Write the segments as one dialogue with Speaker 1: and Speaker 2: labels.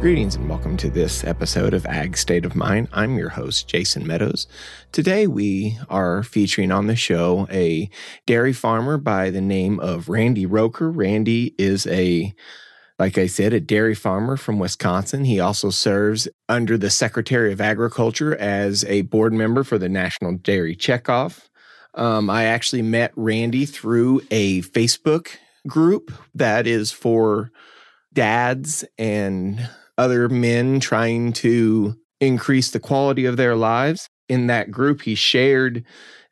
Speaker 1: Greetings and welcome to this episode of Ag State of Mind. I'm your host, Jason Meadows. Today we are featuring on the show a dairy farmer by the name of Randy Roecker. Randy is a like I said, a dairy farmer from Wisconsin. He also serves under the Secretary of Agriculture as a board member for the National Dairy Checkoff. Um, I actually met Randy through a Facebook group that is for dads and other men trying to increase the quality of their lives. In that group, he shared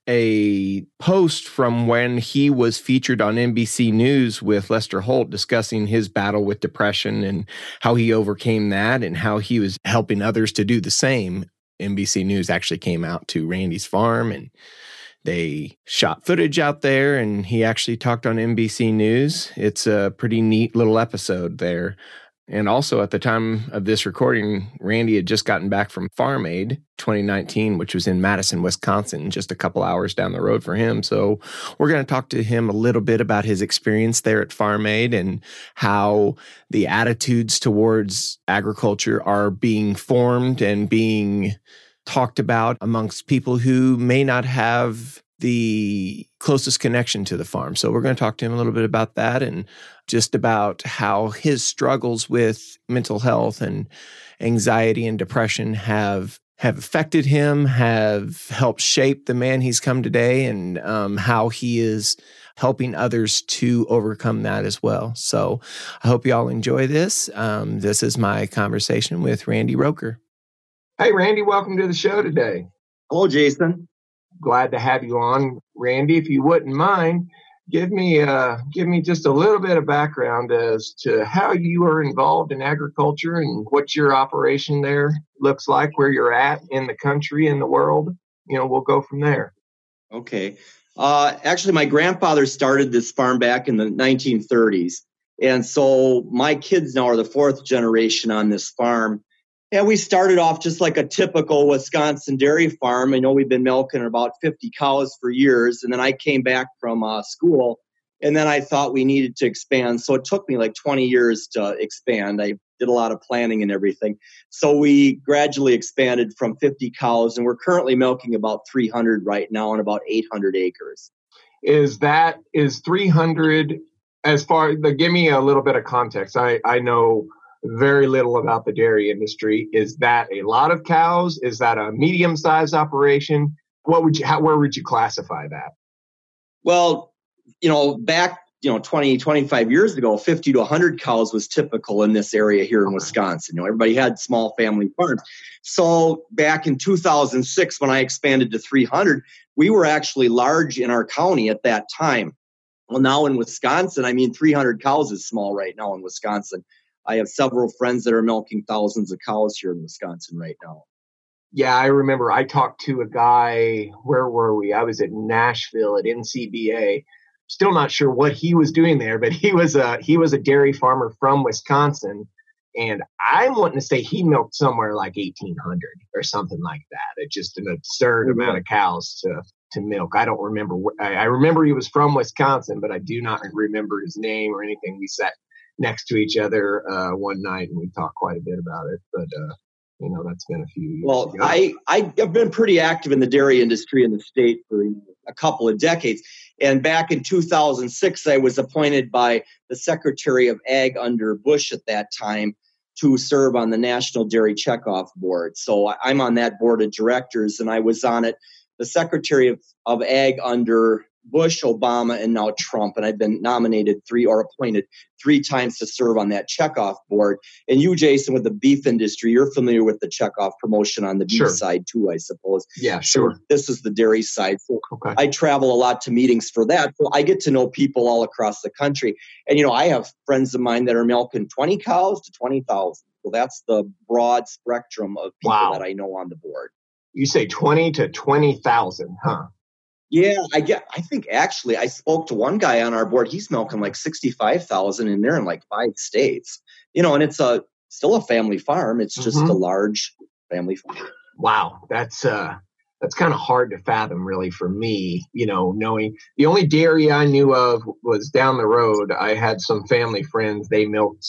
Speaker 1: a post from when he was featured on NBC News with Lester Holt discussing his battle with depression and how he overcame that and how he was helping others to do the same. NBC News actually came out to Randy's farm and they shot footage out there and he actually talked on NBC News. It's a pretty neat little episode there. And also at the time of this recording, Randy had just gotten back from Farm Aid 2019, which was in Madison, Wisconsin, just a couple hours down the road for him. So we're going to talk to him a little bit about his experience there at Farm Aid and how the attitudes towards agriculture are being formed and being talked about amongst people who may not have the closest connection to the farm. So we're going to talk to him a little bit about that and just about how his struggles with mental health and anxiety and depression have have affected him, have helped shape the man he's come today, and um, how he is helping others to overcome that as well. So I hope you all enjoy this. Um, this is my conversation with Randy Roecker.
Speaker 2: Hey, Randy, welcome to the show today.
Speaker 3: Hello, Jason.
Speaker 2: Glad to have you on, Randy. If you wouldn't mind, give me uh, give me just a little bit of background as to how you are involved in agriculture and what your operation there looks like, where you're at in the country in the world. You know, we'll go from there.
Speaker 3: Okay. Uh, actually, my grandfather started this farm back in the 1930s, and so my kids now are the fourth generation on this farm. And we started off just like a typical Wisconsin dairy farm. I know we've been milking about 50 cows for years. And then I came back from uh, school and then I thought we needed to expand. So it took me like 20 years to expand. I did a lot of planning and everything. So we gradually expanded from 50 cows and we're currently milking about 300 right now on about 800 acres.
Speaker 2: Is that, is 300 as far, the give me a little bit of context. I, I know very little about the dairy industry. Is that a lot of cows? Is that a medium sized operation? What would you, how, where would you classify that?
Speaker 3: Well, you know, back, you know, 20, 25 years ago, 50 to 100 cows was typical in this area here in Wisconsin. You know, everybody had small family farms. So back in 2006, when I expanded to 300, we were actually large in our county at that time. Well, now in Wisconsin, I mean, 300 cows is small right now in Wisconsin. I have several friends that are milking thousands of cows here in Wisconsin right now.
Speaker 2: Yeah, I remember I talked to a guy, where were we? I was at Nashville at NCBA. Still not sure what he was doing there, but he was a he was a dairy farmer from Wisconsin. And I'm wanting to say he milked somewhere like 1800 or something like that. It's just an absurd mm-hmm. amount of cows to to milk. I don't remember. I, I remember he was from Wisconsin, but I do not remember his name or anything. We sat next to each other uh, one night and we talked quite a bit about it. But uh, you know, that's been a few years.
Speaker 3: Well,
Speaker 2: ago.
Speaker 3: I I've been pretty active in the dairy industry in the state for a couple of decades. And back in 2006, I was appointed by the Secretary of Ag under Bush at that time to serve on the National Dairy Checkoff Board. So I'm on that board of directors, and I was on it. The Secretary of, of Ag under Bush, Obama, and now Trump. And I've been nominated three or appointed three times to serve on that checkoff board. And you, Jason, with the beef industry, you're familiar with the checkoff promotion on the beef sure. side too, I suppose.
Speaker 1: Yeah, sure.
Speaker 3: So this is the dairy side. So okay. I travel a lot to meetings for that. So I get to know people all across the country. And, you know, I have friends of mine that are milking 20 cows to 20,000. So that's the broad spectrum of people wow. that I know on the board.
Speaker 1: You say 20 to 20,000, huh?
Speaker 3: Yeah, I get. I think actually, I spoke to one guy on our board. He's milking like sixty-five thousand, and they're in like five states. You know, and it's a still a family farm. It's just mm-hmm. a large family farm.
Speaker 1: Wow, that's uh, that's kind of hard to fathom, really, for me. You know, knowing the only dairy I knew of was down the road. I had some family friends. They milked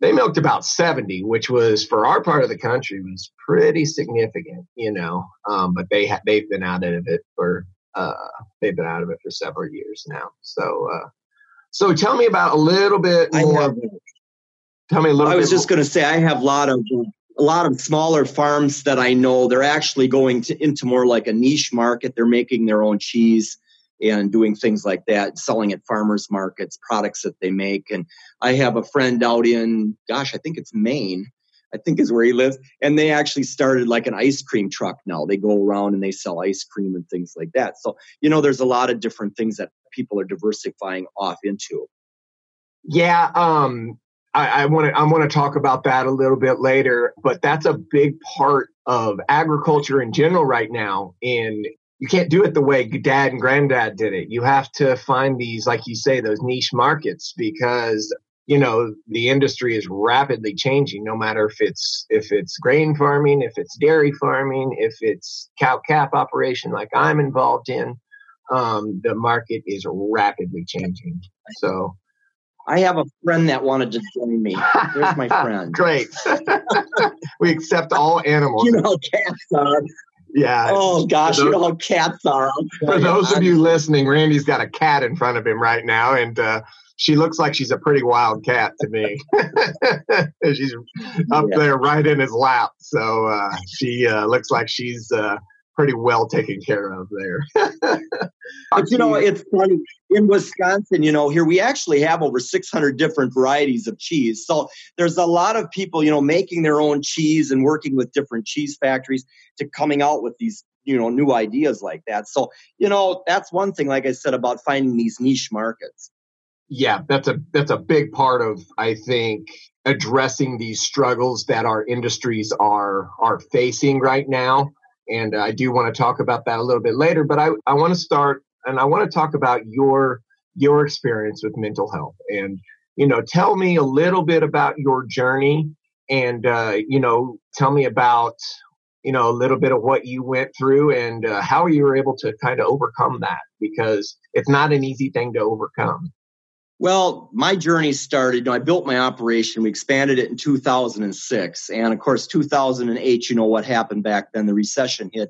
Speaker 1: they milked about 70 which was for our part of the country was pretty significant you know um, but they ha- they've been out of it for uh, they've been out of it for several years now. So uh, so tell me about a little bit more have, tell me a little
Speaker 3: i was
Speaker 1: just
Speaker 3: going to say i have a lot of a lot of smaller farms that i know. They're actually going to, into more like a niche market. They're making their own cheese and doing things like that, selling at farmers markets, products that they make. And I have a friend out in, gosh, I think it's Maine, I think is where he lives. And they actually started like an ice cream truck now. They go around and they sell ice cream and things like that. So, you know, there's a lot of different things that people are diversifying off into.
Speaker 1: Yeah, um, I want to I want to talk about that a little bit later, but that's a big part of agriculture in general right now. And you can't do it the way dad and granddad did it. You have to find these, like you say, those niche markets because you know the industry is rapidly changing. No matter if it's if it's grain farming, if it's dairy farming, if it's cow calf operation like I'm involved in, um, the market is rapidly changing. So.
Speaker 3: I have a friend that wanted to join me. There's my friend.
Speaker 1: Great. we accept all animals.
Speaker 3: You know, cats are.
Speaker 1: Yeah.
Speaker 3: Oh gosh, those, you know how cats are.
Speaker 1: For those of you listening, Randy's got a cat in front of him right now, and uh, she looks like she's a pretty wild cat to me. she's up yeah. there right in his lap, so uh, she uh, looks like she's uh, pretty well taken care of there.
Speaker 3: but you know, it's funny in Wisconsin. You know, here we actually have over 600 different varieties of cheese. So there's a lot of people, you know, making their own cheese and working with different cheese factories to coming out with these you know new ideas like that so you know that's one thing like i said about finding these niche markets
Speaker 1: yeah that's a that's a big part of i think addressing these struggles that our industries are are facing right now and I do want to talk about that a little bit later. But I, I want to start and I want to talk about your your experience with mental health and you know tell me a little bit about your journey and uh, you know tell me about you know a little bit of what you went through and uh, how you were able to kind of overcome that because it's not an easy thing to overcome
Speaker 3: well, my journey started, you know, I built my operation. We expanded it in 2006. And of course, 2008, you know what happened back then. The recession hit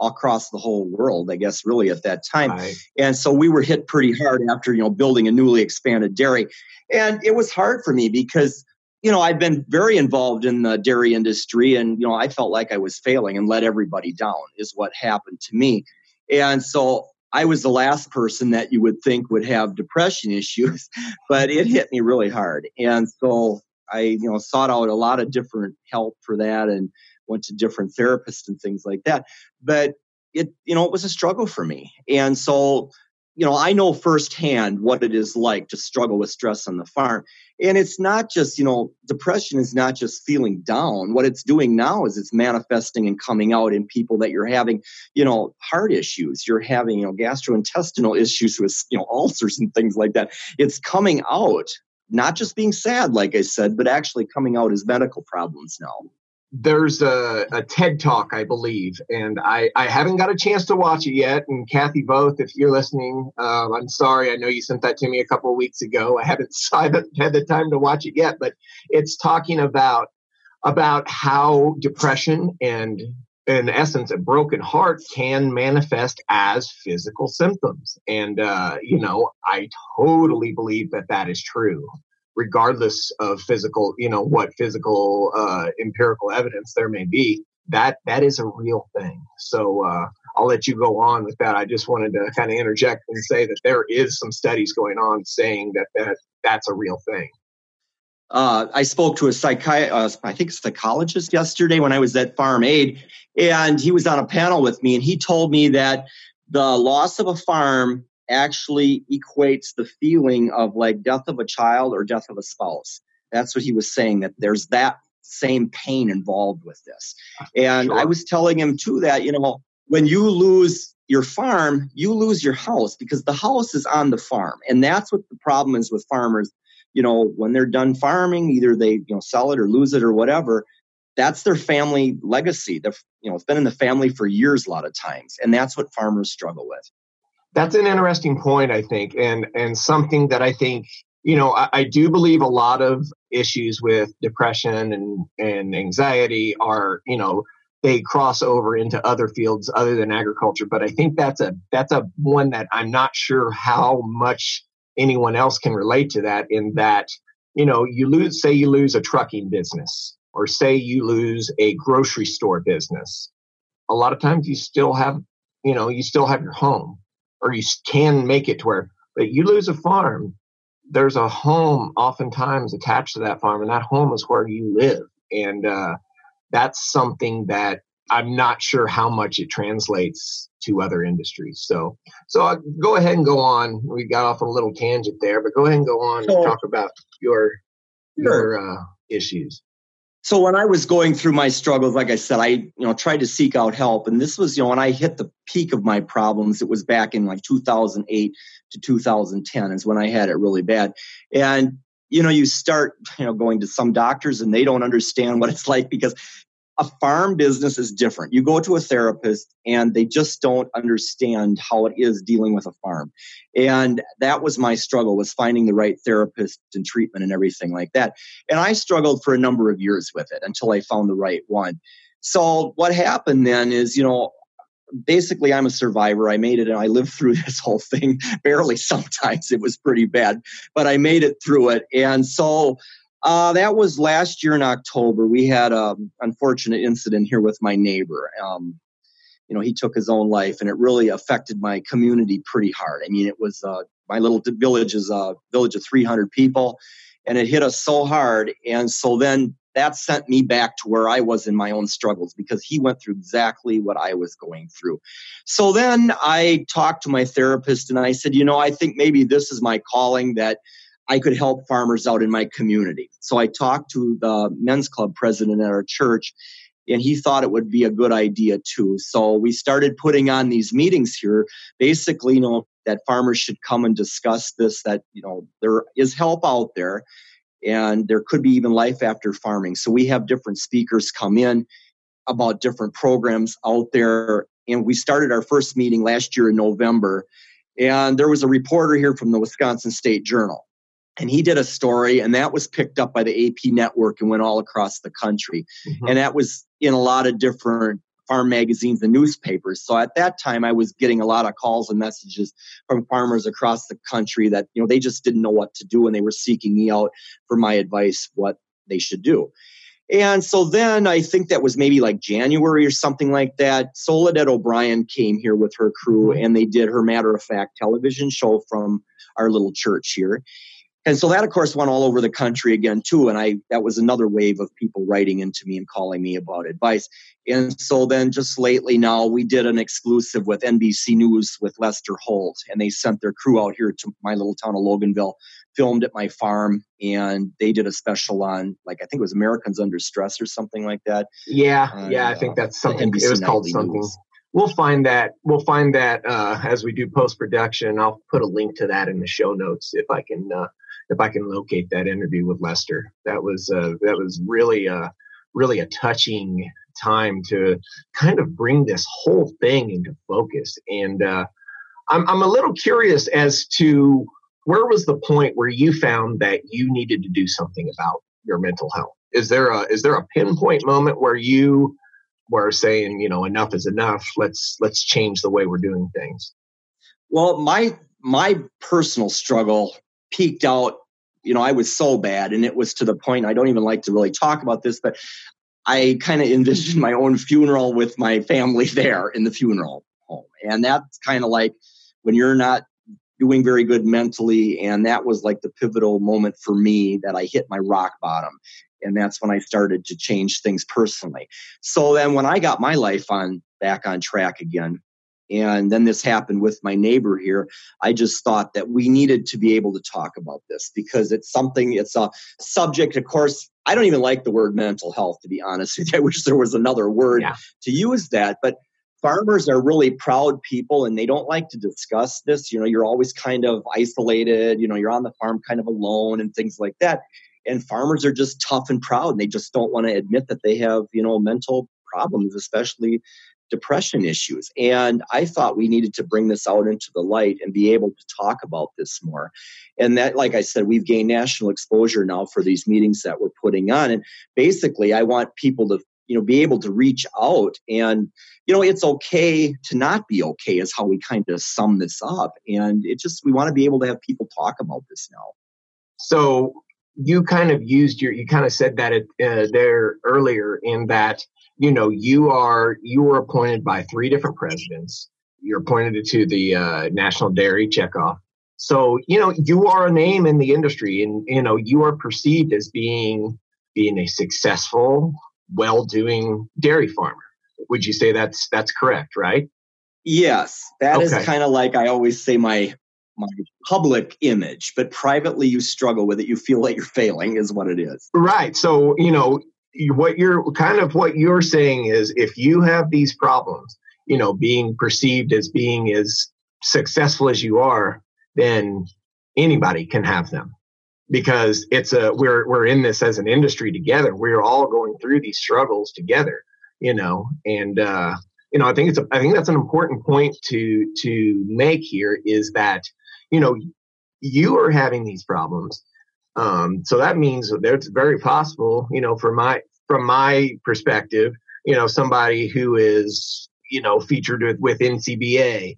Speaker 3: across the whole world, I guess, really at that time. Right. And so we were hit pretty hard after, you know, building a newly expanded dairy. And it was hard for me because, you know, I've been very involved in the dairy industry and, you know, I felt like I was failing and let everybody down, is what happened to me. And so I was the last person that you would think would have depression issues, but it hit me really hard. And so I, you know, sought out a lot of different help for that and went to different therapists and things like that. But it, you know, it was a struggle for me. And so you know, I know firsthand what it is like to struggle with stress on the farm. And it's not just, you know, depression is not just feeling down. What it's doing now is it's manifesting and coming out in people that you're having, you know, heart issues, you're having, you know, gastrointestinal issues with, you know, ulcers and things like that. It's coming out, not just being sad, like I said, but actually coming out as medical problems now
Speaker 1: there's a, a TED talk, I believe, and I, I haven't got a chance to watch it yet. And Kathy Both, if you're listening, uh, I'm sorry. I know you sent that to me a couple of weeks ago. I haven't, I haven't had the time to watch it yet, but it's talking about about how depression and in essence a broken heart can manifest as physical symptoms and uh, you know i totally believe that that is true regardless of physical, you know, what physical uh, empirical evidence there may be. that that is a real thing. So uh, I'll let you go on with that. I just wanted to kind of interject and say that there is some studies going on saying that, that that's a real thing.
Speaker 3: Uh, I spoke to a psychi- uh, I think psychologist yesterday when I was at Farm Aid, and he was on a panel with me, and he told me that the loss of a farm actually equates the feeling of like death of a child or death of a spouse. That's what he was saying. That there's that same pain involved with this, and sure. I was telling him too that you know when you lose your farm, you lose your house because the house is on the farm. And that's what the problem is with farmers. You know, when they're done farming, either they, you know, sell it or lose it or whatever. That's their family legacy. The, you know, it's been in the family for years a lot of times. And that's what farmers struggle with.
Speaker 1: That's an interesting point, I think, and and something that I think you know I, I, do believe a lot of issues with depression and and anxiety are you know they cross over into other fields other than agriculture. But I think that's a that's a one that I'm not sure how much anyone else can relate to that. In that, you know, you lose say you lose a trucking business, or say you lose a grocery store business. A lot of times you still have, you know, you still have your home, or you can make it to where. But you lose a farm, there's a home oftentimes attached to that farm, and that home is where you live. And uh, that's something that I'm not sure how much it translates to other industries. So, so I'll uh, go ahead and go on. We got off on a little tangent there, but go ahead and go on and talk about your your uh, issues.
Speaker 3: So when I was going through my struggles, like I said, I you know tried to seek out help, and this was you know when I hit the peak of my problems. It was back in like 2008 to 2010 is when I had it really bad, and you know you start you know going to some doctors and they don't understand what it's like because a farm business is different. You go to a therapist and they just don't understand how it is dealing with a farm. And that was my struggle was finding the right therapist and treatment and everything like that. And I struggled for a number of years with it until I found the right one. So what happened then is, you know, basically I'm a survivor. I made it and I lived through this whole thing barely sometimes. It was pretty bad, but I made it through it. And so uh, that was last year in October. We had an unfortunate incident here with my neighbor. Um, you know, he took his own life, and it really affected my community pretty hard. I mean, it was uh, my little village is a village of 300 people, and it hit us so hard. And so then that sent me back to where I was in my own struggles because he went through exactly what I was going through. So then I talked to my therapist and I said, you know, I think maybe this is my calling that I could help farmers out in my community. So I talked to the men's club president at our church, and he thought it would be a good idea too. So we started putting on these meetings here, basically, you know, that farmers should come and discuss this, that, you know, there is help out there and there could be even life after farming. So we have different speakers come in about different programs out there. And we started our first meeting last year in November. And there was a reporter here from the Wisconsin State Journal and he did a story and that was picked up by the ap network and went all across the country mm-hmm. and that was in a lot of different farm magazines and newspapers so at that time i was getting a lot of calls and messages from farmers across the country that you know they just didn't know what to do and they were seeking me out for my advice what they should do and so then I think that was maybe like January or something like that. Soledad O'Brien came here with her crew mm-hmm. and they did her matter of fact television show from our little church here and so that of course went all over the country again too and i that was another wave of people writing into me and calling me about advice. And so then just lately now we did an exclusive with nbc news with lester holt and they sent their crew out here to my little town of loganville filmed at my farm and they did a special on like i think it was americans under stress or something like that.
Speaker 1: Yeah yeah i think uh, that's something it was called something news we'll find that we'll find that uh, as we do post production. I'll put a link to that in the show notes if I can uh, if I can locate that interview with Lester. That was uh, that was really a uh, really a touching time to kind of bring this whole thing into focus. And uh, I'm I'm a little curious as to where was the point where you found that you needed to do something about your mental health. Is there a is there a pinpoint moment where you were saying you know enough is enough? Let's let's change the way we're doing things.
Speaker 3: Well, my my personal struggle peaked out you know, I was so bad, and it was to the point I don't even like to really talk about this, but I kind of envisioned my own funeral with my family there in the funeral home. And that's kind of like when you're not doing very good mentally. And that was like the pivotal moment for me that I hit my rock bottom. And that's when I started to change things personally. So then when I got my life on back on track again, and then this happened with my neighbor here, I just thought that we needed to be able to talk about this because it's something, it's a subject, of course. I don't even like the word mental health, to be honest with you. I wish there was another word yeah. to use that. But farmers are really proud people and they don't like to discuss this. You know you're always kind of isolated you know you're on the farm kind of alone and things like that. And farmers are just tough and proud. And they just don't want to admit that they have you know mental problems especially depression issues. And i thought we needed to bring this out into the light and be able to talk about this more. And that like i said we've gained national exposure now for these meetings that we're putting on. And basically i want people to you know be able to reach out and you know it's okay to not be okay is how we kind of sum this up. And it just we want to be able to have people talk about this now.
Speaker 1: So you kind of used your you kind of said that uh, there earlier in that you know you are you were appointed by three different presidents. You're appointed to the uh, national dairy checkoff. So you know you are a name in the industry and you know you are perceived as being being a successful well-doing dairy farmer. Would you say that's that's correct, right?
Speaker 3: Yes, that okay. is kind of like I always say my my public image, but privately you struggle with it. You feel like you're failing, is what it is.
Speaker 1: Right. So you know what you're kind of what you're saying is if you have these problems, you know, being perceived as being as successful as you are, then anybody can have them because it's a we're we're in this as an industry together. We're all going through these struggles together, you know, and uh, you know I think it's a, I think that's an important point to to make here is that you know you are having these problems. Um, so that means that it's very possible, you know, from my from my perspective, you know, somebody who is you know featured with, with NCBA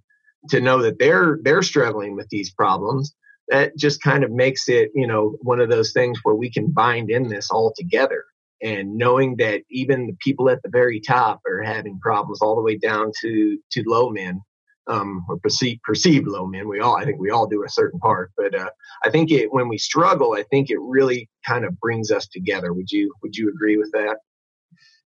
Speaker 1: to know that they're they're struggling with these problems that just kind of makes it, you know, one of those things where we can bind in this all together. And knowing that even the people at the very top are having problems all the way down to to low men, um, or perceived perceived low men. We all, I think, we all do a certain part. But uh, I think it when we struggle, I think it really kind of brings us together. Would you Would you agree with that?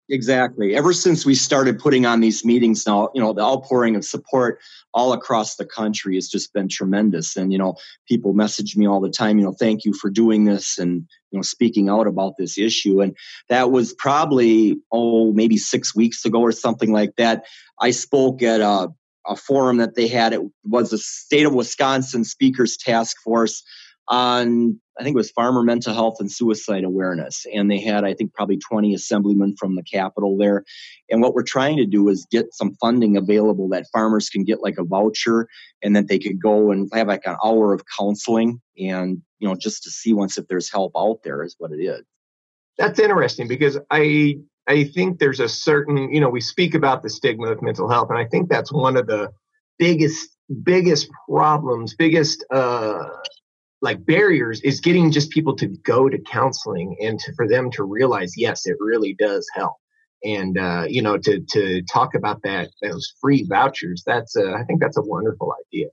Speaker 3: Exactly. Ever since we started putting on these meetings now, you know, the outpouring of support all across the country has just been tremendous. And, you know, people message me all the time, you know, thank you for doing this and, you know, speaking out about this issue. And that was probably, oh, maybe six weeks ago or something like that. I spoke at a, a forum that they had. It was the state of Wisconsin Speakers Task Force on I think it was farmer mental health and suicide awareness. And they had, I think, probably 20 assemblymen from the Capitol there. And what we're trying to do is get some funding available that farmers can get like a voucher and that they could go and have like an hour of counseling and, you know, just to see once if there's help out there is what it is.
Speaker 1: That's interesting because I I think there's a certain, you know, we speak about the stigma of mental health, and I think that's one of the biggest biggest problems, biggest uh like barriers is getting just people to go to counseling and to, for them to realize yes it really does help and uh, you know to to talk about that those free vouchers that's a, I think that's a wonderful idea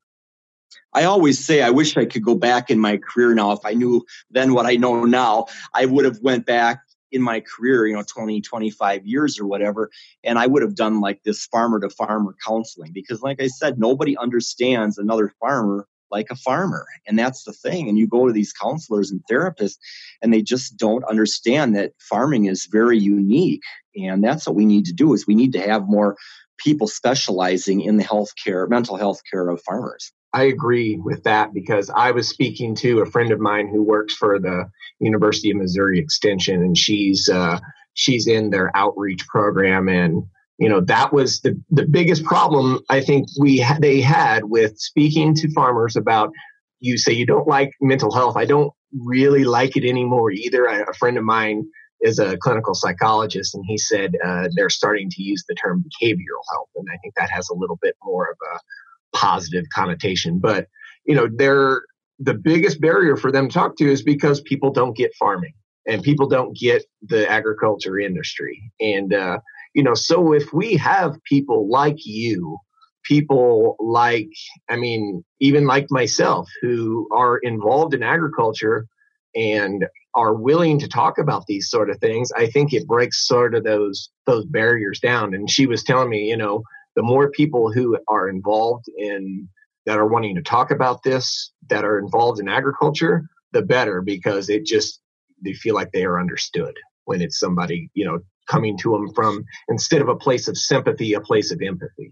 Speaker 3: I always say I wish I could go back in my career now. If I knew then what I know now, I would have went back in my career, you know, 20, 25 years or whatever, and I would have done like this farmer to farmer counseling because like I said, nobody understands another farmer like a farmer. And that's the thing. And you go to these counselors and therapists, and they just don't understand that farming is very unique. And that's what we need to do is we need to have more people specializing in the healthcare, mental health care of farmers.
Speaker 1: I agree with that because I was speaking to a friend of mine who works for the University of Missouri Extension, and she's uh, she's in their outreach program, and you know that was the the biggest problem I think we ha- they had with speaking to farmers about you say you don't like mental health. I don't really like it anymore either. I, a friend of mine is a clinical psychologist, and he said uh, they're starting to use the term behavioral health, and I think that has a little bit more of a positive connotation. But you know, they're the biggest barrier for them to talk to is because people don't get farming and people don't get the agriculture industry. And, uh, you know, so if we have people like you, people like, I mean, even like myself who are involved in agriculture and are willing to talk about these sort of things, I think it breaks sort of those those barriers down. And she was telling me, you know, the more people who are involved in that are wanting to talk about this, that are involved in agriculture, the better because it just they feel like they are understood when it's somebody you know coming to them from instead of a place of sympathy a place of empathy.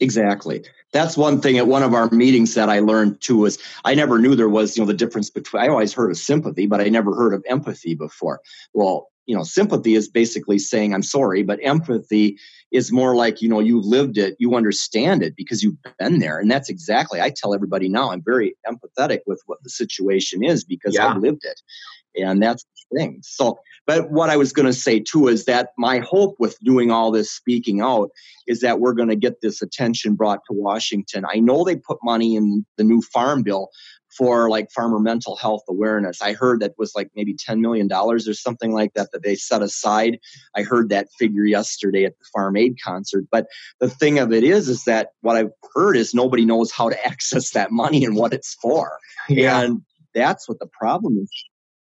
Speaker 3: Exactly. That's one thing at one of our meetings that i learned too was i never knew there was you know the difference between i always heard of sympathy but i never heard of empathy before. Well you know sympathy is basically saying i'm sorry but empathy is more like you know you've lived it you understand it because you've been there. And that's exactly i tell everybody now i'm very empathetic with what the situation is because yeah. i lived it. And that's the thing. So but what i was going to say too is that my hope with doing all this speaking out is that we're going to get this attention brought to washington. I know they put money in the new farm bill for like farmer mental health awareness. I heard that was like maybe $10 million or something like that that they set aside. I heard that figure yesterday at the Farm Aid concert. But the thing of it is, is that what I've heard is nobody knows how to access that money and what it's for. Yeah. And that's what the problem is.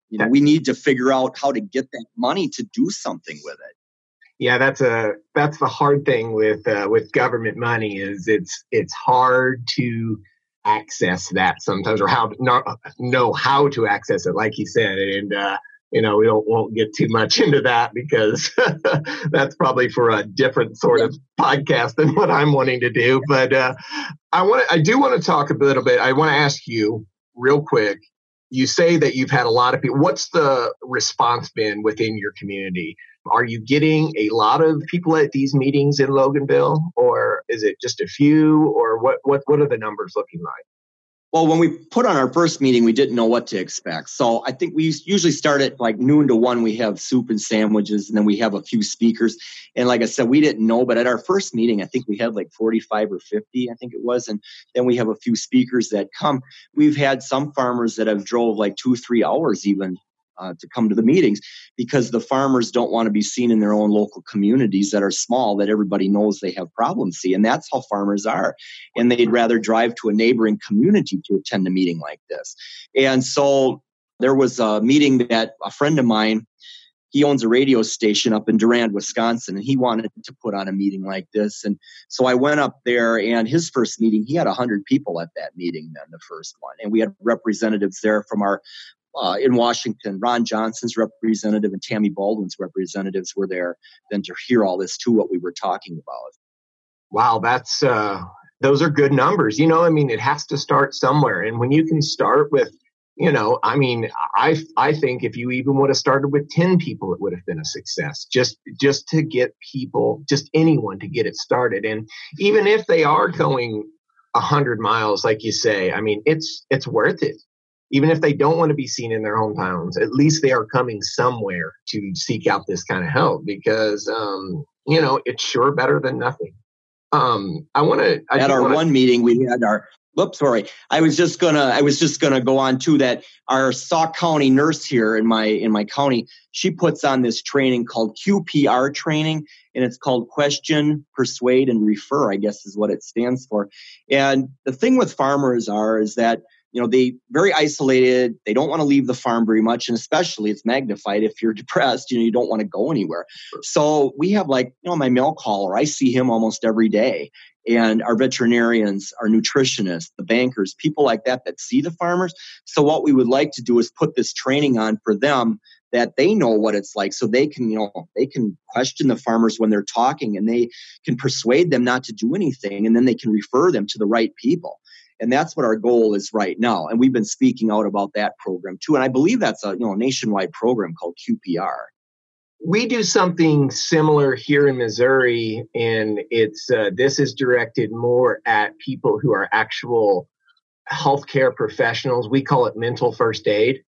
Speaker 3: You know, we need to figure out how to get that money to do something with it.
Speaker 1: Yeah, that's a that's the hard thing with uh, with government money is it's it's hard to access that sometimes or how to not know how to access it like you said and uh, you know we don't won't get too much into that because that's probably for a different sort of podcast than what i'm wanting to do but uh, i want i do want to talk a little bit i want to ask you real quick you say that you've had a lot of people what's the response been within your community are you getting a lot of people at these meetings in Loganville, or is it just a few, or what? What what are the numbers looking like?
Speaker 3: Well, when we put on our first meeting, we didn't know what to expect. So I think we usually start at like noon to one. We have soup and sandwiches, and then we have a few speakers. And like I said, we didn't know, but at our first meeting, I think we had like 45 or 50, I think it was. And then we have a few speakers that come. We've had some farmers that have drove like two, three hours even uh, to come to the meetings because the farmers don't want to be seen in their own local communities that are small that everybody knows they have problems see and that's how farmers are and they'd rather drive to a neighboring community to attend a meeting like this and so there was a meeting that a friend of mine he owns a radio station up in Durand, Wisconsin, and he wanted to put on a meeting like this. And so I went up there, and his first meeting, he had 100 people at that meeting, then the first one. And we had representatives there from our uh, in Washington, Ron Johnson's representative and Tammy Baldwin's representatives were there then to hear all this too, what we were talking about.
Speaker 1: Wow, that's uh, those are good numbers. You know, I mean, it has to start somewhere, and when you can start with, you know, I mean, I I think if you even would have started with ten people, it would have been a success. Just just to get people, just anyone to get it started, and even if they are going a hundred miles, like you say, I mean, it's it's worth it even if they don't want to be seen in their hometowns, at least they are coming somewhere to seek out this kind of help because, um, you know, it's sure better than nothing. Um, I want to.
Speaker 3: At our
Speaker 1: wanna,
Speaker 3: one meeting, we had our. Whoops, sorry. I was just gonna. I was just gonna go on to that. Our Sauk County nurse here in my in my county, she puts on this training called QPR training, and it's called Question, Persuade, and Refer. I guess is what it stands for. And the thing with farmers are is that you know they very isolated they don't want to leave the farm very much and especially it's magnified if you're depressed you know you don't want to go anywhere. So we have like you know my mail caller. i see him almost every day and our veterinarians our nutritionists the bankers people like that that see the farmers. So what we would like to do is put this training on for them that they know what it's like so they can you know they can question the farmers when they're talking and they can persuade them not to do anything and then they can refer them to the right people and that's what our goal is right now. And we've been speaking out about that program too. And i believe that's a you know nationwide program called qpr
Speaker 1: we do something similar here in missouri and it's uh, this is directed more at people who are actual healthcare professionals. We call it mental first aid.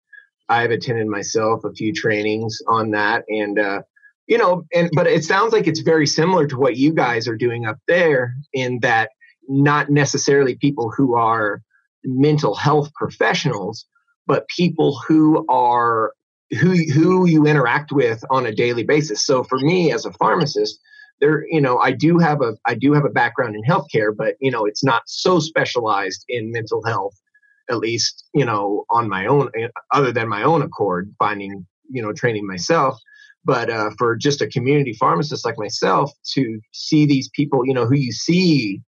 Speaker 1: I've attended myself a few trainings on that and uh, you know and but it sounds like it's very similar to what you guys are doing up there in that not necessarily people who are mental health professionals, but people who are who who you interact with on a daily basis. So for me as a pharmacist, there you know I do have a I do have a background in healthcare, but you know it's not so specialized in mental health, at least you know on my own, eh, other than my own accord, finding you know training myself. But uh, for just a community pharmacist like myself to see these people, you know, who you see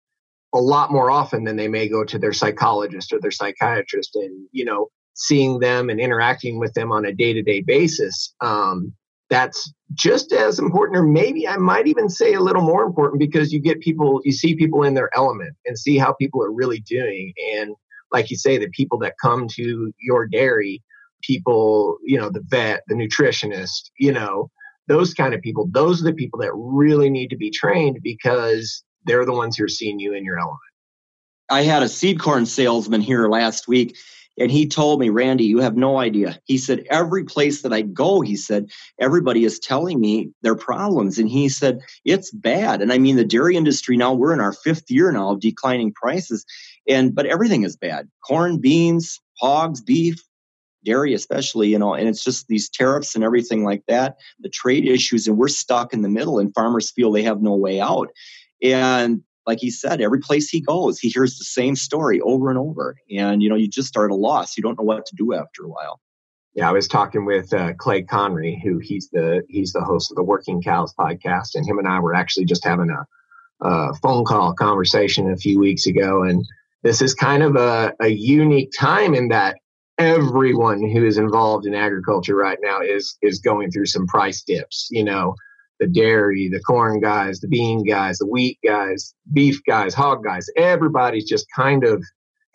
Speaker 1: a lot more often than they may go to their psychologist or their psychiatrist, and you know, seeing them and interacting with them on a day to day basis, um, that's just as important, or maybe I might even say a little more important because you get people, you see people in their element and see how people are really doing. And like you say, the people that come to your dairy, people, you know, the vet, the nutritionist, you know, those kind of people, those are the people that really need to be trained because they're the ones who are seeing you in your element.
Speaker 3: I had a seed corn salesman here last week and he told me, Randy, you have no idea. He said, every place that I go, he said, everybody is telling me their problems. And he said, it's bad. And I mean, the dairy industry now, we're in our fifth year now of declining prices. And, but everything is bad corn, beans, hogs, beef, dairy, especially, you know, and it's just these tariffs and everything like that, the trade issues. And we're stuck in the middle, and farmers feel they have no way out. And like he said, every place he goes, he hears the same story over and over. And, you know, you just start a loss. You don't know what to do after a while.
Speaker 1: Yeah, I was talking with uh, Clay Conry, who he's the he's the host of the Working Cows podcast, and him and I were actually just having a, a phone call conversation a few weeks ago. And this is kind of a, a unique time in that everyone who is involved in agriculture right now is is going through some price dips. You know, the dairy, the corn guys, the bean guys, the wheat guys, beef guys, hog guys. Everybody's just kind of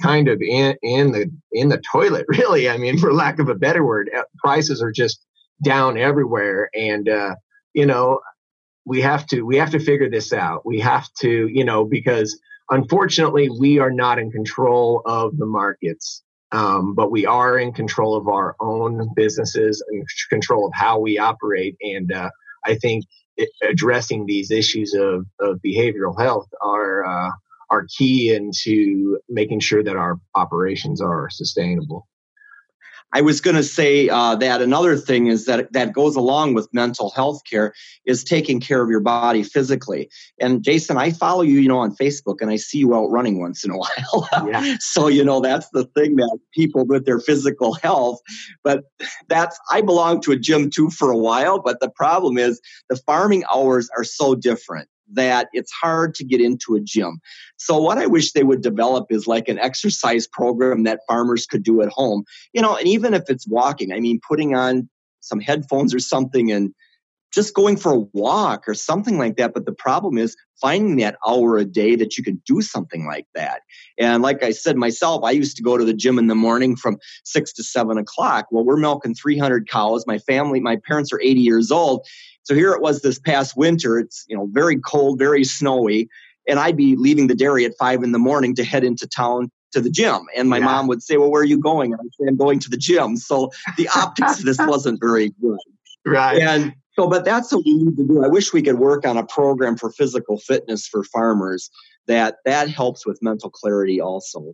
Speaker 1: kind of in in the in the toilet really. I mean for lack of a better word uh, prices are just down everywhere. And uh you know we have to we have to figure this out. We have to you know because unfortunately we are not in control of the markets. Um, but we are in control of our own businesses and control of how we operate. And uh, I think addressing these issues of, of behavioral health are uh, are key into making sure that our operations are sustainable.
Speaker 3: I was going to say uh, that another thing is that that goes along with mental health care is taking care of your body physically. And Jason, I follow you, you know, on Facebook, and I see you out running once in a while. Yeah. so you know that's the thing that people with their physical health. But that's I belong to a gym too for a while. But the problem is the farming hours are so different that it's hard to get into a gym. So what I wish they would develop is like an exercise program that farmers could do at home. You know, and even if it's walking, I mean putting on some headphones or something and just going for a walk or something like that. But the problem is finding that hour a day that you can do something like that. And like I said myself, I used to go to the gym in the morning from six to seven o'clock. Well, we're milking 300 cows. My family, my parents are 80 years old. So here it was this past winter. It's you know very cold, very snowy, and I'd be leaving the dairy at five in the morning to head into town to the gym. And my yeah. mom would say, "Well, where are you going?" I'd say, "I'm going to the gym." So the optics of this wasn't very good.
Speaker 1: Right.
Speaker 3: And so, but that's what we need to do. I wish we could work on a program for physical fitness for farmers that that helps with mental clarity also.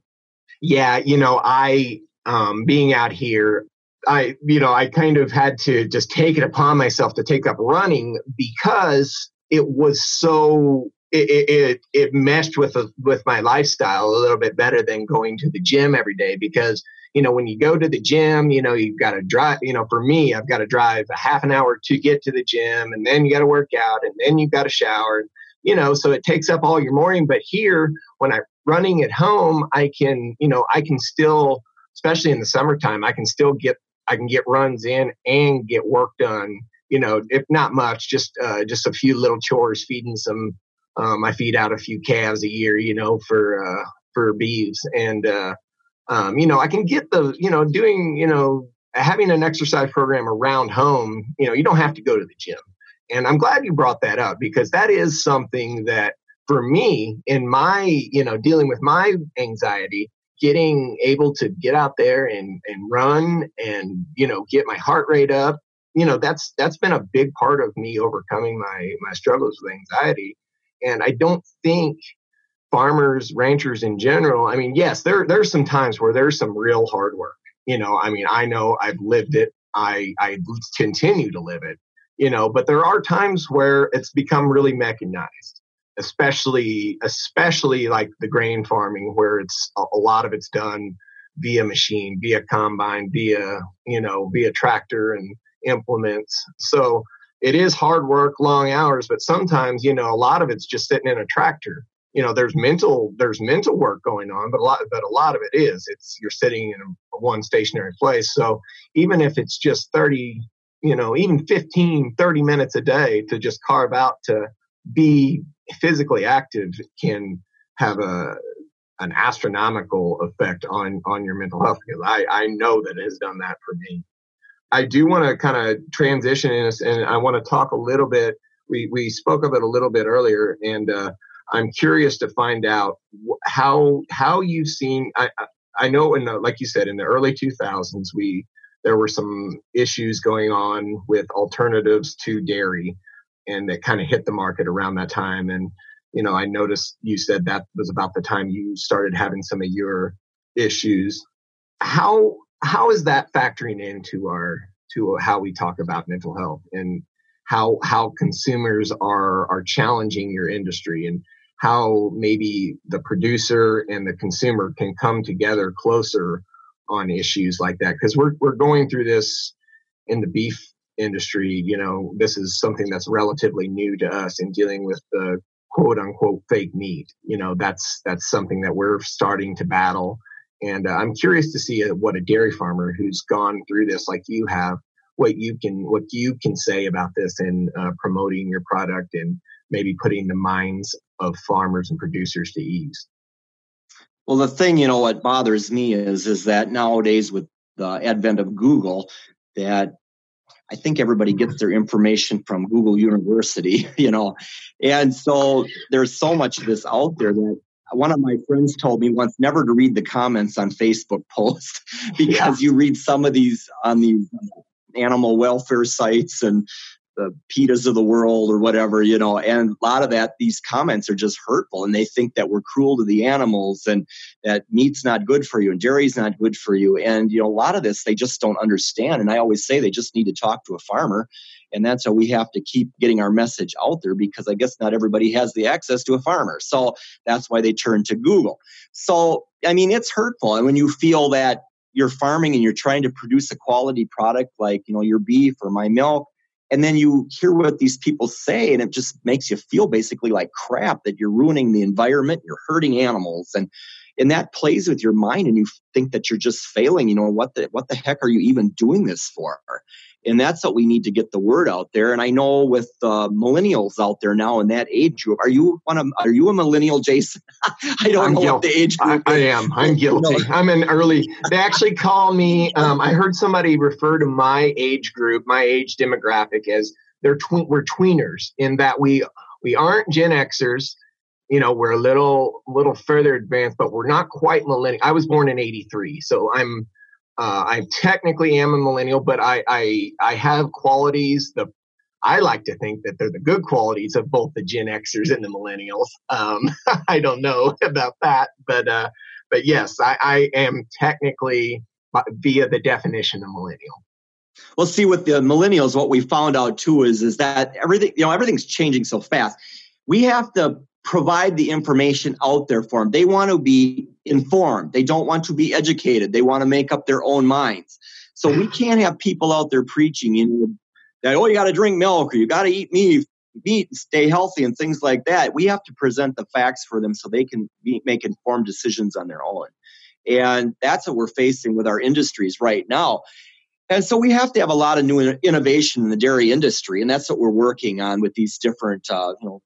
Speaker 1: Yeah, you know, I um, being out here, I, you know, I kind of had to just take it upon myself to take up running because it was so it, it it meshed with a, with my lifestyle a little bit better than going to the gym every day because you know when you go to the gym you know you've got to drive you know for me I've got to drive a half an hour to get to the gym and then you got to work out and then you've got to shower you know so it takes up all your morning. But here when I'm running at home I can you know I can still especially in the summertime I can still get I can get runs in and get work done. You know, if not much, just uh, just a few little chores, feeding some. Um, I feed out a few calves a year, you know, for uh, for beeves, and uh, um, you know, I can get the, you know, doing, you know, having an exercise program around home. You know, you don't have to go to the gym, and I'm glad you brought that up because that is something that for me in my, you know, dealing with my anxiety getting able to get out there and and run and you know get my heart rate up you know that's that's been a big part of me overcoming my my struggles with anxiety. And i don't think farmers ranchers in general i mean yes there there's some times where there's some real hard work. You know i mean i know i've lived it. I I continue to live it. You know, but there are times where it's become really mechanized, especially especially like the grain farming where it's a, lot of it's done via machine, via combine, via you know via tractor and implements. So it is hard work, long hours, but sometimes you know a lot of it's just sitting in a tractor. You know there's mental there's mental work going on but a lot but a lot of it is. It's you're sitting in a, one stationary place. So even if it's just 30 you know even 15 30 minutes a day to just carve out to be physically active can have a an astronomical effect on on your mental health because i i know that it has done that for me i do want to kind of transition in and i want to talk a little bit we we spoke of it a little bit earlier and uh I'm curious to find out how how you've seen. I I know in the, like you said in the early 2000s we there were some issues going on with alternatives to dairy, and that kind of hit the market around that time. And you know I noticed you said that was about the time you started having some of your issues. How how is that factoring into our to how we talk about mental health and how how consumers are are challenging your industry and how maybe the producer and the consumer can come together closer on issues like that because we're we're going through this in the beef industry you know this is something that's relatively new to us in dealing with the quote unquote fake meat you know that's that's something that we're starting to battle and uh, i'm curious to see uh, what a dairy farmer who's gone through this like you have what you can what you can say about this in uh, promoting your product and maybe putting the minds of farmers and producers to ease?
Speaker 3: Well, the thing, you know, what bothers me is is that nowadays with the advent of Google, that I think everybody gets their information from Google University, you know, and so there's so much of this out there that one of my friends told me once never to read the comments on Facebook posts because yeah. you read some of these on these animal welfare sites and the PETAs of the world or whatever, you know, and a lot of that, these comments are just hurtful and they think that we're cruel to the animals and that meat's not good for you and dairy's not good for you. And, you know, a lot of this they just don't understand. And I always say they just need to talk to a farmer. And that's how we have to keep getting our message out there because I guess not everybody has the access to a farmer. So that's why they turn to Google. So, I mean, it's hurtful. And when you feel that you're farming and you're trying to produce a quality product like, you know, your beef or my milk, and then you hear what these people say and it just makes you feel basically like crap that you're ruining the environment you're hurting animals and and that plays with your mind and you think that you're just failing you know what the what the heck are you even doing this for? And that's what we need to get the word out there. And i know with uh, millennials out there now in that age group are you one of are you a millennial jason? I don't
Speaker 1: I'm
Speaker 3: know
Speaker 1: guilty.
Speaker 3: what the age group
Speaker 1: I, I, am. I'm guilty. I'm an early they actually call me um, i heard somebody refer to my age group my age demographic as they're tween we're tweeners in that we we aren't gen xers you know we're a little little further advanced but we're not quite millennial i was born in 83 so i'm uh, I technically am a millennial, but I, I I have qualities. The I like to think that they're the good qualities of both the Gen Xers and the millennials. Um, I don't know about that, but uh, but yes, I, I am technically uh, via the definition of millennial.
Speaker 3: Well, see, with the millennials, what we found out too is is that everything you know everything's changing so fast. We have to provide the information out there for them. They want to be informed. They don't want to be educated. They want to make up their own minds. So we can't have people out there preaching you know, that oh you got to drink milk or you got to eat meat, meat and stay healthy and things like that. We have to present the facts for them so they can be, make informed decisions on their own. And that's what we're facing with our industries right now. And so we have to have a lot of new innovation in the dairy industry, and that's what we're working on with these different, uh, you know,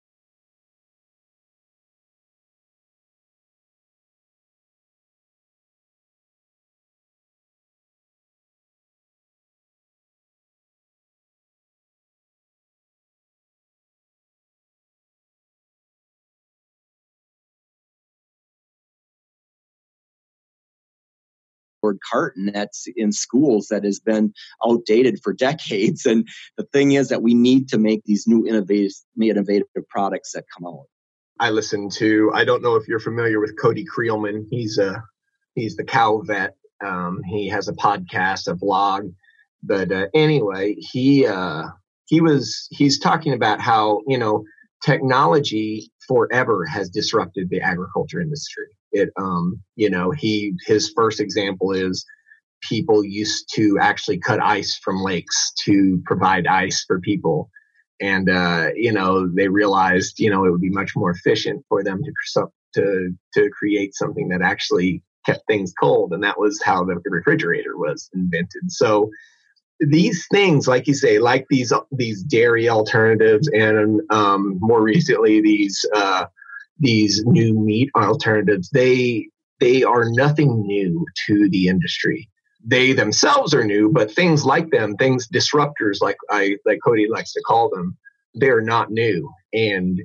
Speaker 3: carton that's in schools that has been outdated for decades. And the thing is that we need to make these new innovative, innovative products that come out.
Speaker 1: I listen to. I don't know if you're familiar with Cody Creelman. He's a he's the cow vet. Um, he has a podcast, a blog, but uh, anyway, he uh, he was he's talking about how you know technology forever has disrupted the agriculture industry. It um you know he his first example is people used to actually cut ice from lakes to provide ice for people. And uh, you know they realized you know it would be much more efficient for them to to to create something that actually kept things cold. And that was how the refrigerator was invented. So these things like you say like these these dairy alternatives and um, more recently these uh, these new meat alternatives they they are nothing new to the industry they themselves are new, but things like them, things disruptors, like I like Cody likes to call them, they're not new, and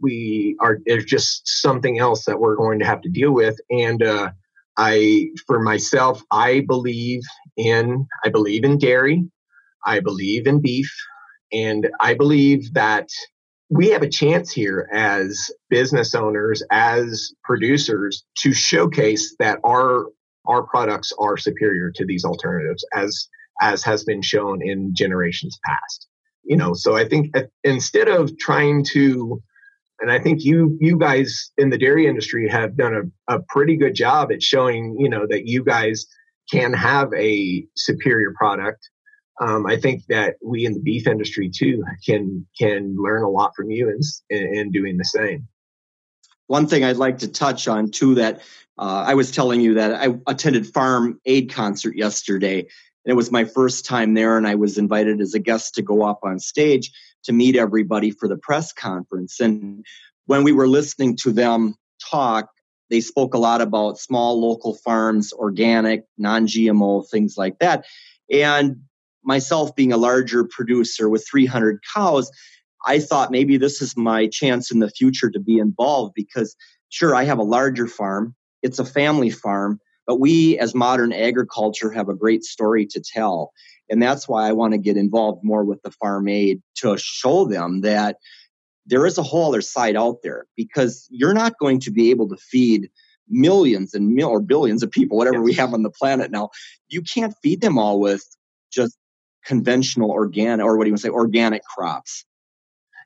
Speaker 1: we are. There's just something else that we're going to have to deal with. And uh, I, for myself, I believe in I believe in dairy, I believe in beef, and I believe that we have a chance here as business owners, as producers, to showcase that our our products are superior to these alternatives as as has been shown in generations past. You know so i think uh, instead of trying to and i think you you guys in the dairy industry have done a, a pretty good job at showing you know that you guys can have a superior product um, i think that we in the beef industry too can can learn a lot from you in, in, in doing the same
Speaker 3: one thing I'd like to touch on too that uh, I was telling you that I attended Farm Aid concert yesterday, and it was my first time there, and I was invited as a guest to go up on stage to meet everybody for the press conference. And when we were listening to them talk, they spoke a lot about small local farms, organic, non-GMO, things like that. And myself being a larger producer with 300 cows, I thought maybe this is my chance in the future to be involved because sure, I have a larger farm, it's a family farm, but we as modern agriculture have a great story to tell. And that's why I want to get involved more with the farm aid to show them that there is a whole other side out there because you're not going to be able to feed millions and mil- or billions of people, whatever we have on the planet now. You can't feed them all with just conventional organic or what do you want to say organic crops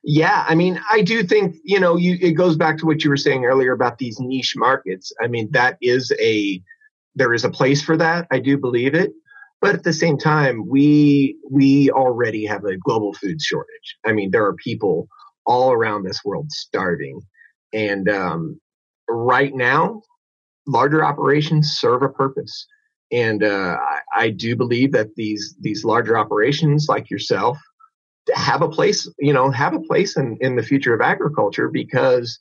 Speaker 1: yeah, I mean, I do think you know, you it goes back to what you were saying earlier about these niche markets. I mean, that is a there is a place for that. I do believe it, but at the same time, we we already have a global food shortage. I mean, there are people all around this world starving, and um, right now, larger operations serve a purpose. And uh, I, I do believe that these these larger operations, like yourself, have a place, you know, have a place in, in the future of agriculture because,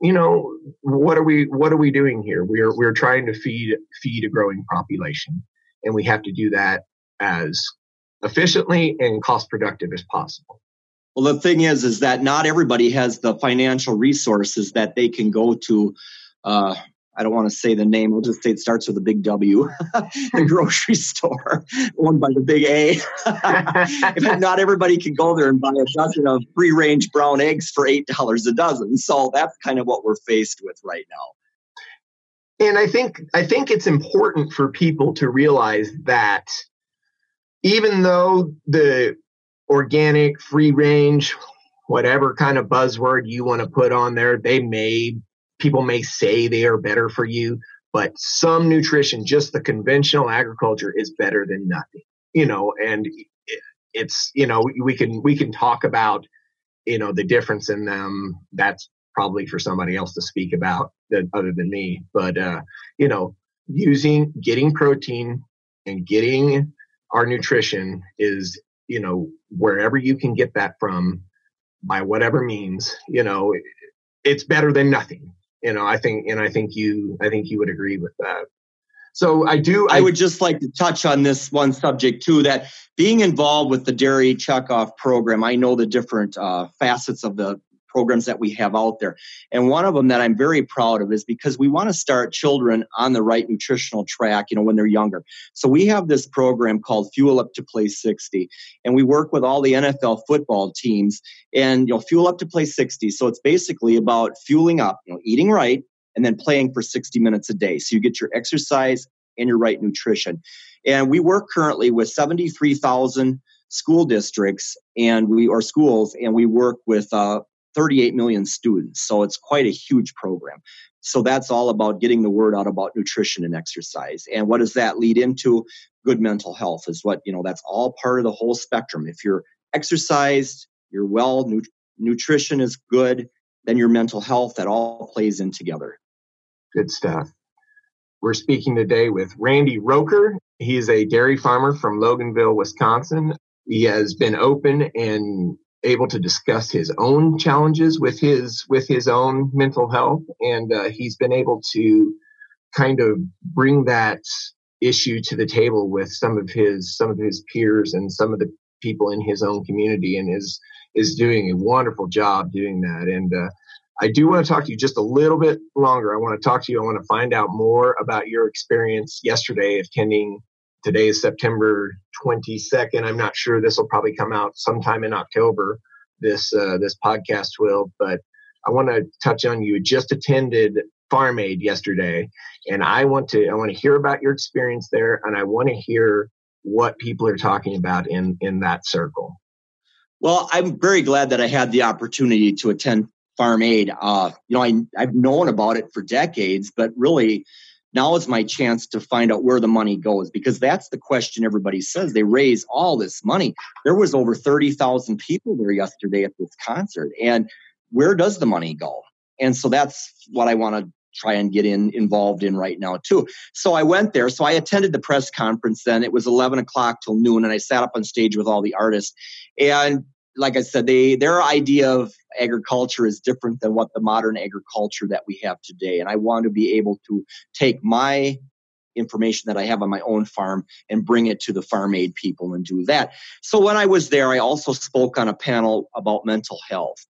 Speaker 1: you know, what are we what are we doing here? We're we're trying to feed feed a growing population, and we have to do that as efficiently and cost productive as possible.
Speaker 3: Well, the thing is, is that not everybody has the financial resources that they can go to uh, I don't want to say the name. We'll just say it starts with a big W. the grocery store owned by the big A. If not everybody can go there and buy a dozen of free range brown eggs for eight dollars a dozen. So that's kind of what we're faced with right now.
Speaker 1: And I think I think it's important for people to realize that even though the organic, free range, whatever kind of buzzword you want to put on there, they may people may say they are better for you, but some nutrition, just the conventional agriculture, is better than nothing. You know, and it's you know we can we can talk about you know the difference in them. That's probably for somebody else to speak about other than me. But uh, you know, using getting protein and getting our nutrition is you know wherever you can get that from by whatever means you know it's better than nothing you know i think and i think you i think you would agree with that. So i do
Speaker 3: i, I would just like to touch on this one subject too that being involved with the dairy checkoff program i know the different uh, facets of the programs that we have out there. And one of them that I'm very proud of is because we want to start children on the right nutritional track, you know, when they're younger. So we have this program called Fuel Up to Play 60, and we work with all the NFL football teams and, you know, Fuel Up to Play 60. So it's basically about fueling up, you know, eating right, and then playing for 60 minutes a day. So you get your exercise and your right nutrition. And we work currently with 73,000 school districts and we or schools, and we work with uh, 38 million students. So it's quite a huge program. So that's all about getting the word out about nutrition and exercise. And what does that lead into? Good mental health is what, you know, that's all part of the whole spectrum. If you're exercised, you're well, nu- nutrition is good, then your mental health, that all plays in together.
Speaker 1: Good stuff. We're speaking today with Randy Roecker. He is a dairy farmer from Loganville, Wisconsin. He has been open and able to discuss his own challenges with his with his own mental health, and uh, he's been able to kind of bring that issue to the table with some of his some of his peers and some of the people in his own community, and is is doing a wonderful job doing that. And uh, I do want to talk to you just a little bit longer. I want to talk to you. I want to find out more about your experience yesterday attending. Today is September 22nd. I'm not sure this will probably come out sometime in October. This uh, this podcast will, but I want to touch on you. Just attended Farm Aid yesterday, and I want to I want to hear about your experience there, and I want to hear what people are talking about in in that circle.
Speaker 3: Well, I'm very glad that I had the opportunity to attend Farm Aid. Uh, you know, I, I've known about it for decades, but really now is my chance to find out where the money goes because that's the question everybody says. They raise all this money. There was over 30,000 people there yesterday at this concert. And where does the money go? And so that's what I want to try and get in involved in right now too. So I went there. So I attended the press conference then. It was 11 o'clock till noon and I sat up on stage with all the artists. And like I said, they their idea of agriculture is different than what the modern agriculture that we have today. And I want to be able to take my information that I have on my own farm and bring it to the farm aid people and do that. So when I was there, I also spoke on a panel about mental health.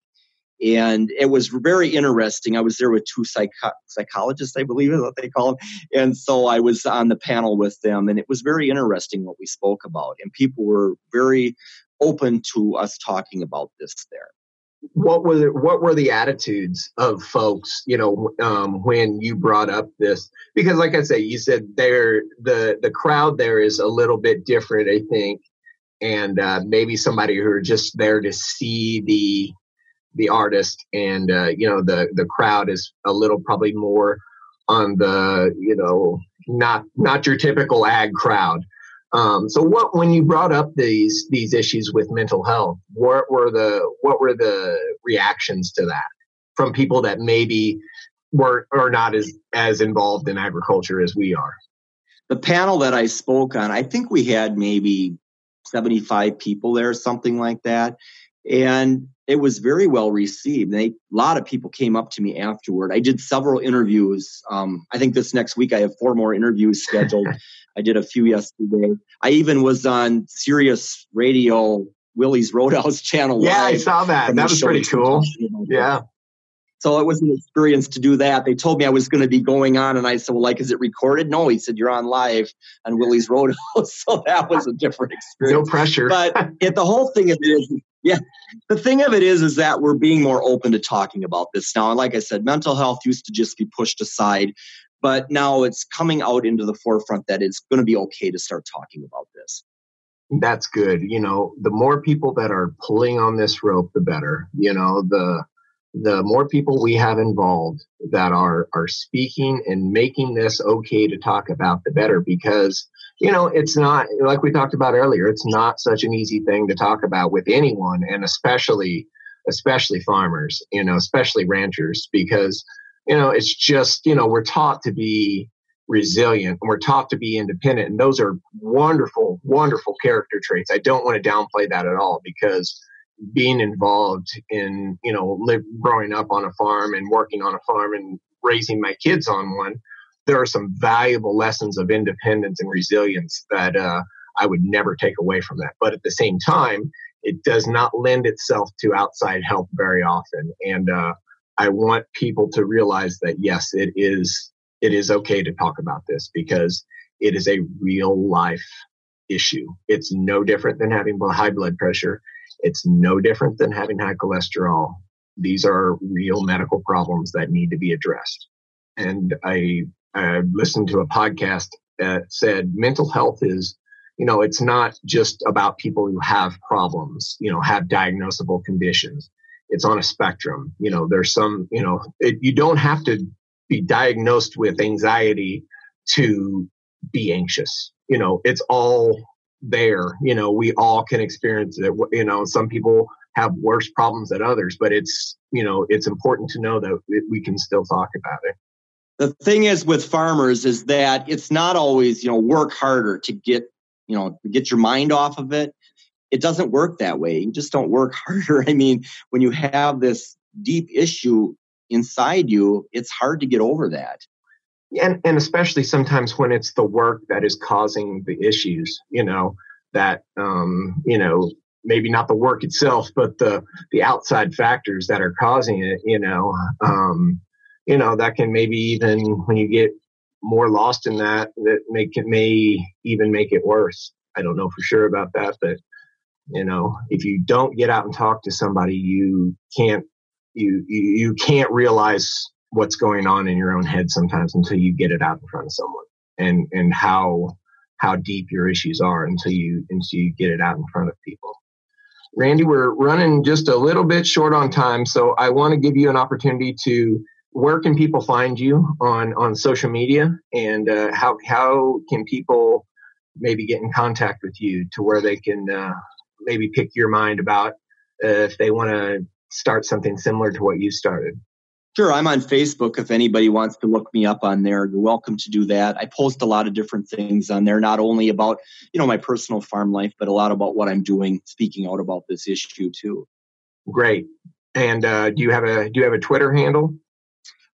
Speaker 3: And it was very interesting. I was there with two psych- psychologists, I believe is what they call them. And so I was on the panel with them, and it was very interesting what we spoke about. And people were very open to us talking about this there.
Speaker 1: What were what were the attitudes of folks you know um, when you brought up this? Because like i say you said there the the crowd there is a little bit different i think and uh, maybe somebody who are just there to see the the artist and uh, you know the the crowd is a little probably more on the you know not not your typical ag crowd um, so what when you brought up these these issues with mental health, what were the what were the reactions to that from people that maybe were or not as as involved in agriculture as we are?
Speaker 3: The panel that I spoke on, I think we had maybe 75 people there, something like that. And it was very well received. They, a lot of people came up to me afterward. I did several interviews. Um, I think this next week I have four more interviews scheduled. I did a few yesterday. I even was on Sirius Radio, Willie's Roadhouse channel.
Speaker 1: Yeah, I saw that. That was pretty cool. Yeah.
Speaker 3: So it was an experience to do that. They told me I was going to be going on, and I said, "Well, like, is it recorded?" No, he said, "You're on live on Willie's Roadhouse." so that was a different experience.
Speaker 1: No pressure.
Speaker 3: but it, the whole thing of it is, yeah, the thing of it is, is that we're being more open to talking about this now. And like I said, mental health used to just be pushed aside but now it's coming out into the forefront that it's going to be okay to start talking about this.
Speaker 1: That's good. You know the more people that are pulling on this rope the better. You know the the more people we have involved that are are speaking and making this okay to talk about the better. Because you know it's not like we talked about earlier it's not such an easy thing to talk about with anyone and especially especially farmers you know especially ranchers because you know it's just you know we're taught to be resilient and we're taught to be independent and those are wonderful wonderful character traits. I don't want to downplay that at all because being involved in you know live, growing up on a farm and working on a farm and raising my kids on one there are some valuable lessons of independence and resilience that uh, i would never take away from that but at the same time it does not lend itself to outside help very often and uh, I want people to realize that yes, it is it is okay to talk about this because it is a real life issue. It's no different than having high blood pressure. It's no different than having high cholesterol. These are real medical problems that need to be addressed. And I, I listened to a podcast uh, said mental health is you know it's not just about people who have problems you know have diagnosable conditions. It's on a spectrum. You know there's some you know it, you don't have to be diagnosed with anxiety to be anxious. You know it's all there. You know we all can experience it. You know some people have worse problems than others but it's you know it's important to know that we can still talk about it
Speaker 3: the thing is with farmers is that it's not always you know work harder to get you know get your mind off of it. It doesn't work that way. You just don't work harder. I mean when you have this deep issue inside you it's hard to get over that.
Speaker 1: And and especially sometimes when it's the work that is causing the issues you know that um you know maybe not the work itself but the the outside factors that are causing it you know um you know that can maybe even when you get more lost in that that make it may even make it worse. I don't know for sure about that but you know if you don't get out and talk to somebody you can't you you, you can't realize what's going on in your own head sometimes until you get it out in front of someone. And and how how deep your issues are until you until you get it out in front of people. Randy we're running just a little bit short on time so i want to give you an opportunity to where can people find you on on social media and uh, how how can people maybe get in contact with you to where they can uh, maybe pick your mind about uh, if they want to start something similar to what you started
Speaker 3: Sure, I'm on Facebook. If anybody wants to look me up on there, you're welcome to do that. I post a lot of different things on there, not only about you know my personal farm life, but a lot about what I'm doing, speaking out about this issue too.
Speaker 1: Great. And uh, do you have a do you have a Twitter handle?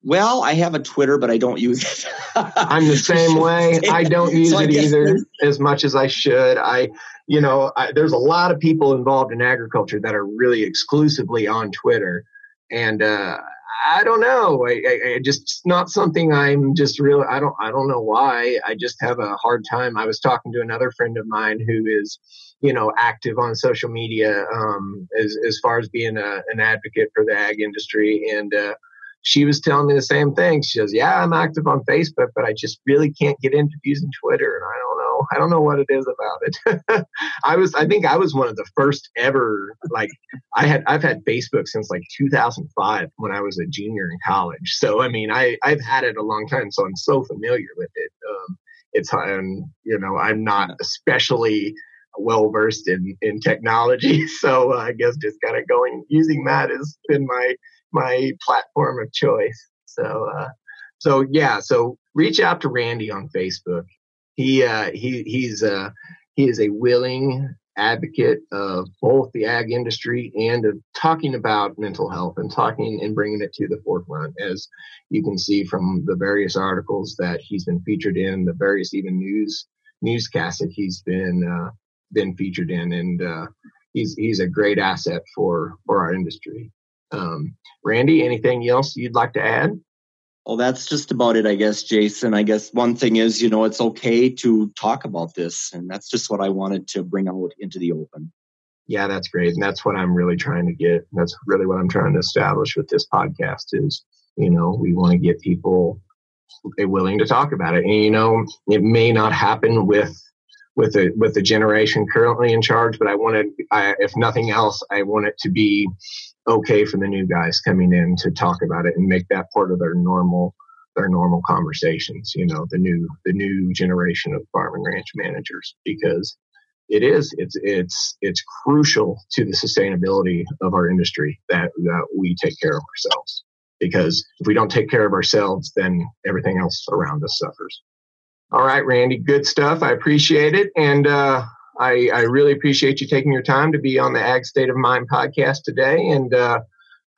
Speaker 3: Well, I have a Twitter, but I don't use it.
Speaker 1: I'm the same way. I don't use so it either as much as I should. I, you know, I, there's a lot of people involved in agriculture that are really exclusively on Twitter, and uh, I don't know. I, I, I just not something I'm just real. I don't. I don't know why. I just have a hard time. I was talking to another friend of mine who is, you know, active on social media um, as as far as being a, an advocate for the ag industry, and uh, she was telling me the same thing. She says, "Yeah, I'm active on Facebook, but I just really can't get into using Twitter, and I don't know. I don't know what it is about it." I was, I think, I was one of the first ever. Like, I had, I've had Facebook since like 2005 when I was a junior in college. So, I mean, I, I've had it a long time, so I'm so familiar with it. Um, it's, and you know, I'm not especially well versed in in technology, so uh, I guess just kind of going using that has been my my platform of choice. So, uh, so yeah, so reach out to Randy on Facebook. He uh, he he's uh, he is a willing advocate of both the ag industry and of talking about mental health and talking and bringing it to the forefront as you can see from the various articles that he's been featured in the various even news newscasts that he's been uh, been featured in and uh, he's he's a great asset for for our industry um, Randy, anything else you'd like to add?
Speaker 3: Well, that's just about it, I guess, Jason. I guess one thing is, you know, it's okay to talk about this. And that's just what I wanted to bring out into the open.
Speaker 1: Yeah, that's great. And that's what I'm really trying to get. That's really what I'm trying to establish with this podcast is, you know, we want to get people willing to talk about it. And, you know, it may not happen with with the with the generation currently in charge, but I wanted, I, if nothing else, I want it to be okay for the new guys coming in to talk about it and make that part of their normal their normal conversations you know the new the new generation of farm and ranch managers because it is it's it's it's crucial to the sustainability of our industry that that we take care of ourselves because if we don't take care of ourselves then everything else around us suffers. All right randy good stuff. I appreciate it. And uh I, I really appreciate you taking your time to be on the Ag State of Mind podcast today. And uh,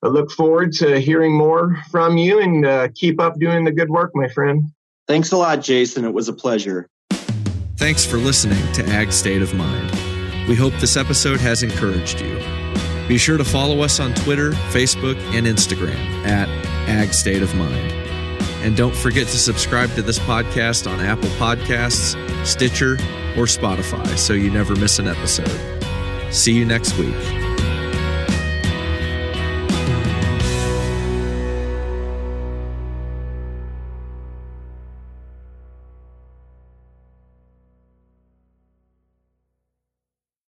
Speaker 1: I look forward to hearing more from you and uh, keep up doing the good work, my friend.
Speaker 3: Thanks a lot, Jason. It was a pleasure.
Speaker 4: Thanks for listening to Ag State of Mind. We hope this episode has encouraged you. Be sure to follow us on Twitter, Facebook, and Instagram at Ag State of Mind. And don't forget to subscribe to this podcast on Apple Podcasts, Stitcher, or Spotify so you never miss an episode. See you next week.